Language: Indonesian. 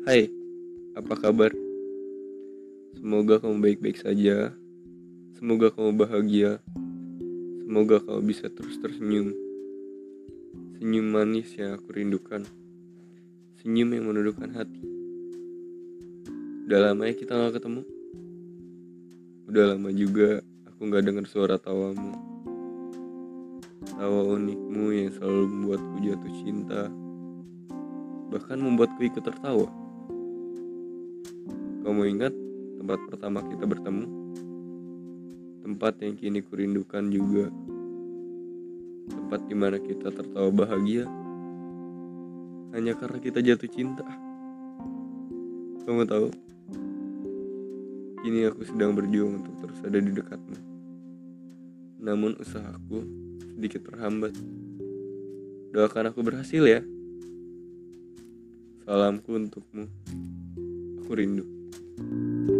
Hai, apa kabar? Semoga kamu baik-baik saja. Semoga kamu bahagia. Semoga kamu bisa terus tersenyum. Senyum manis yang aku rindukan. Senyum yang menundukkan hati. Udah lama ya kita gak ketemu? Udah lama juga aku gak dengar suara tawamu. Tawa unikmu yang selalu membuatku jatuh cinta. Bahkan membuatku ikut tertawa. Kamu ingat tempat pertama kita bertemu? Tempat yang kini kurindukan juga. Tempat di mana kita tertawa bahagia. Hanya karena kita jatuh cinta. Kamu tahu? Kini aku sedang berjuang untuk terus ada di dekatmu. Namun usahaku sedikit terhambat. Doakan aku berhasil ya. Salamku untukmu. Aku rindu. thank you